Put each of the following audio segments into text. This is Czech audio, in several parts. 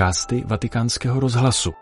podcasty Vatikánského rozhlasu.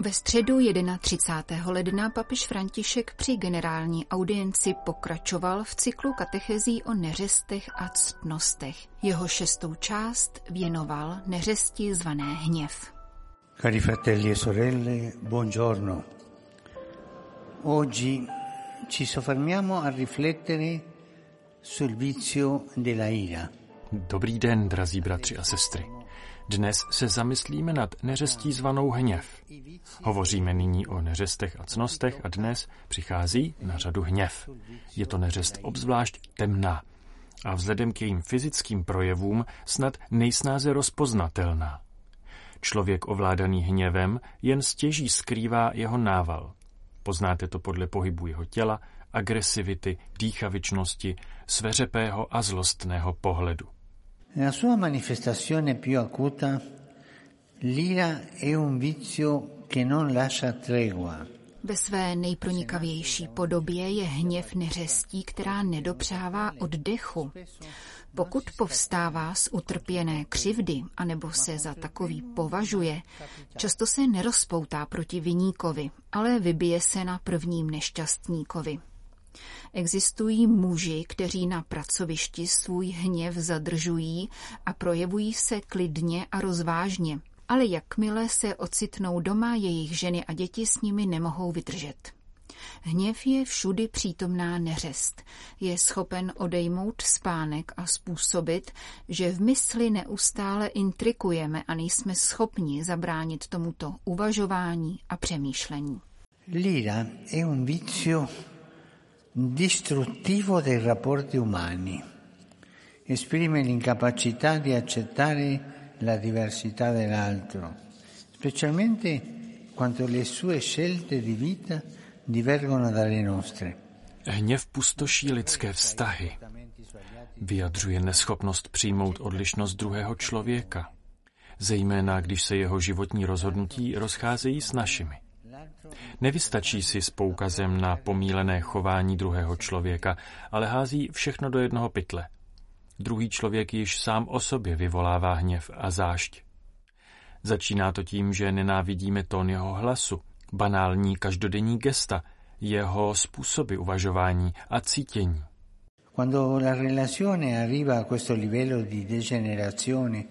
Ve středu 31. ledna papež František při generální audienci pokračoval v cyklu katechezí o neřestech a ctnostech. Jeho šestou část věnoval neřesti zvané hněv. Cari fratelli e sorelle, buongiorno. Oggi ci soffermiamo a riflettere sul vizio della ira. Dobrý den, drazí bratři a sestry. Dnes se zamyslíme nad neřestí zvanou hněv. Hovoříme nyní o neřestech a cnostech a dnes přichází na řadu hněv. Je to neřest obzvlášť temná a vzhledem k jejím fyzickým projevům snad nejsnáze rozpoznatelná. Člověk ovládaný hněvem jen stěží skrývá jeho nával. Poznáte to podle pohybu jeho těla, agresivity, dýchavičnosti, sveřepého a zlostného pohledu. Nella sua manifestazione più acuta, l'ira è un vizio che non lascia tregua. Ve své nejpronikavější podobě je hněv neřestí, která nedopřává oddechu. Pokud povstává z utrpěné křivdy, anebo se za takový považuje, často se nerozpoutá proti viníkovi, ale vybije se na prvním nešťastníkovi. Existují muži, kteří na pracovišti svůj hněv zadržují a projevují se klidně a rozvážně, ale jakmile se ocitnou doma, jejich ženy a děti s nimi nemohou vydržet. Hněv je všudy přítomná neřest. Je schopen odejmout spánek a způsobit, že v mysli neustále intrikujeme a nejsme schopni zabránit tomuto uvažování a přemýšlení. L'ira è un vizio distruttivo dei rapporti umani. Esprime l'incapacità di accettare la diversità dell'altro, specialmente quando le sue scelte di vita divergono dalle nostre. Hněv pustoší lidské vztahy. Vyjadřuje neschopnost přijmout odlišnost druhého člověka, zejména když se jeho životní rozhodnutí rozcházejí s našimi. Nevystačí si s poukazem na pomílené chování druhého člověka, ale hází všechno do jednoho pytle. Druhý člověk již sám o sobě vyvolává hněv a zášť. Začíná to tím, že nenávidíme tón jeho hlasu, banální každodenní gesta, jeho způsoby uvažování a cítění. Quando la relazione arriva a questo livello di degenerazione,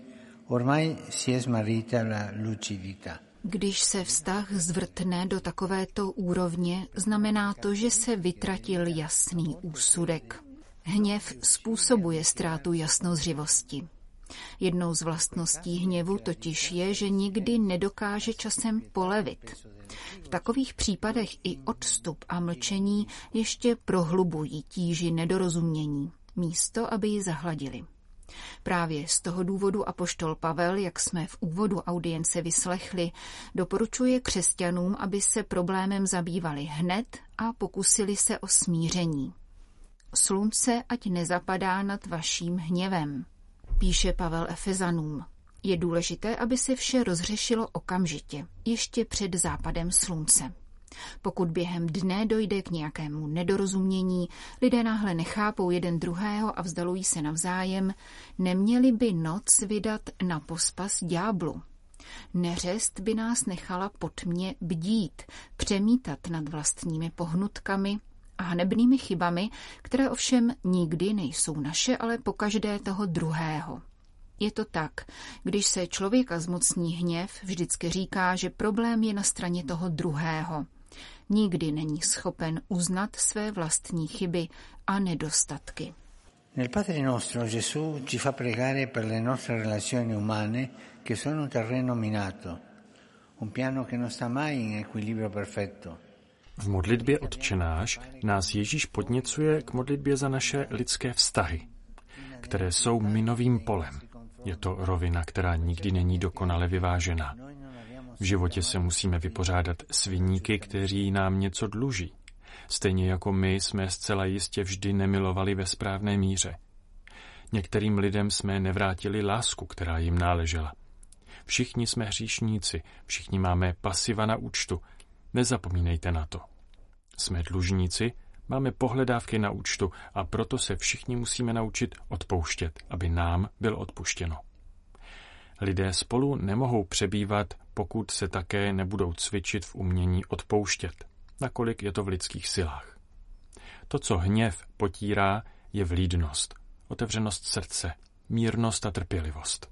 ormai si è smarrita la lucidità. Když se vztah zvrtne do takovéto úrovně, znamená to, že se vytratil jasný úsudek. Hněv způsobuje ztrátu jasnozřivosti. Jednou z vlastností hněvu totiž je, že nikdy nedokáže časem polevit. V takových případech i odstup a mlčení ještě prohlubují tíži nedorozumění, místo aby ji zahladili. Právě z toho důvodu apoštol Pavel, jak jsme v úvodu audience vyslechli, doporučuje křesťanům, aby se problémem zabývali hned a pokusili se o smíření. Slunce ať nezapadá nad vaším hněvem, píše Pavel Efezanům. Je důležité, aby se vše rozřešilo okamžitě, ještě před západem slunce. Pokud během dne dojde k nějakému nedorozumění, lidé náhle nechápou jeden druhého a vzdalují se navzájem, neměli by noc vydat na pospas ďáblu. Neřest by nás nechala pod mě bdít, přemítat nad vlastními pohnutkami a hanebnými chybami, které ovšem nikdy nejsou naše, ale pokaždé toho druhého. Je to tak. Když se člověka zmocní hněv, vždycky říká, že problém je na straně toho druhého nikdy není schopen uznat své vlastní chyby a nedostatky. Nel Padre nostro Gesù ci fa pregare per le nostre relazioni umane che sono un terreno minato, un piano che non sta mai in equilibrio perfetto. V modlitbě Otčenáš nás Ježíš podněcuje k modlitbě za naše lidské vztahy, které jsou minovým polem. Je to rovina, která nikdy není dokonale vyvážená. V životě se musíme vypořádat s viníky, kteří nám něco dluží. Stejně jako my jsme zcela jistě vždy nemilovali ve správné míře. Některým lidem jsme nevrátili lásku, která jim náležela. Všichni jsme hříšníci, všichni máme pasiva na účtu. Nezapomínejte na to. Jsme dlužníci, máme pohledávky na účtu a proto se všichni musíme naučit odpouštět, aby nám bylo odpuštěno. Lidé spolu nemohou přebývat, pokud se také nebudou cvičit v umění odpouštět, nakolik je to v lidských silách. To, co hněv potírá, je vlídnost, otevřenost srdce, mírnost a trpělivost.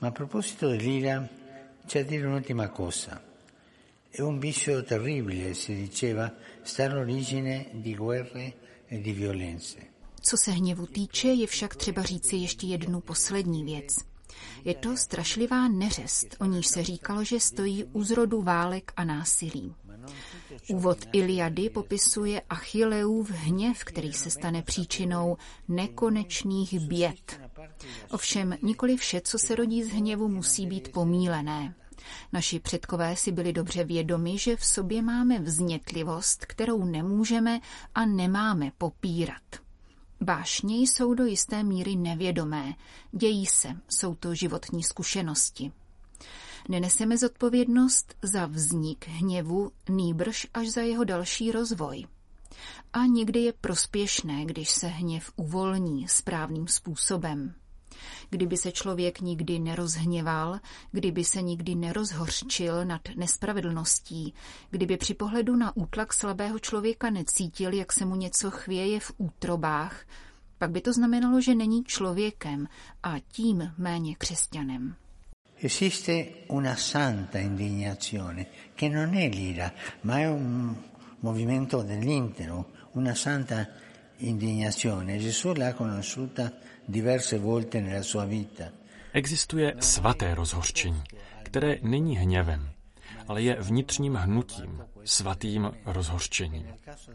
Ma proposito dell'ira, c'è dire un'ultima cosa. È un vizio terribile, si diceva, sta all'origine di guerre e di violenze. Co se hněvu týče, je však třeba říci ještě jednu poslední věc. Je to strašlivá neřest, o níž se říkalo, že stojí u zrodu válek a násilí. Úvod Iliady popisuje Achilleův hněv, který se stane příčinou nekonečných běd. Ovšem nikoli vše, co se rodí z hněvu, musí být pomílené. Naši předkové si byli dobře vědomi, že v sobě máme vznětlivost, kterou nemůžeme a nemáme popírat. Vášně jsou do jisté míry nevědomé, dějí se, jsou to životní zkušenosti. Neneseme zodpovědnost za vznik hněvu, nýbrž až za jeho další rozvoj. A někdy je prospěšné, když se hněv uvolní správným způsobem. Kdyby se člověk nikdy nerozhněval, kdyby se nikdy nerozhorčil nad nespravedlností, kdyby při pohledu na útlak slabého člověka necítil, jak se mu něco chvěje v útrobách, pak by to znamenalo, že není člověkem a tím méně křesťanem. Esiste una santa indignazione che non è l'ira, ma è un movimento dell'intero, una santa indignazione. Gesù l'ha conosciuta Existuje svaté rozhořčení, které není hněvem, ale je vnitřním hnutím, svatým rozhořčením.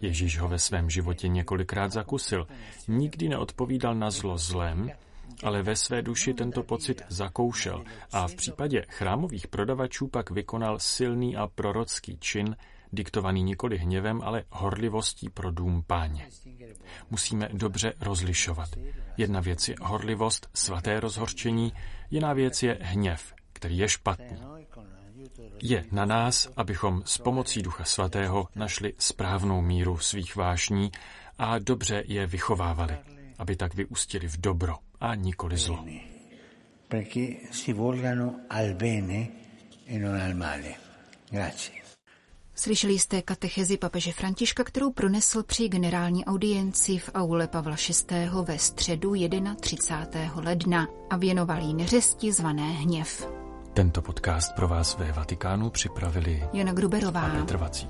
Ježíš ho ve svém životě několikrát zakusil. Nikdy neodpovídal na zlo zlem, ale ve své duši tento pocit zakoušel a v případě chrámových prodavačů pak vykonal silný a prorocký čin, diktovaný nikoli hněvem, ale horlivostí pro dům páně. Musíme dobře rozlišovat. Jedna věc je horlivost, svaté rozhorčení, jiná věc je hněv, který je špatný. Je na nás, abychom s pomocí Ducha Svatého našli správnou míru svých vášní a dobře je vychovávali, aby tak vyústili v dobro a nikoli zlo. Perché si volgano al bene e non al male. Grazie. Slyšeli jste katechezi papeže Františka, kterou pronesl při generální audienci v aule Pavla VI. ve středu 31. ledna a věnoval jí neřesti zvané hněv. Tento podcast pro vás ve Vatikánu připravili Jana Gruberová a Petr Vacík.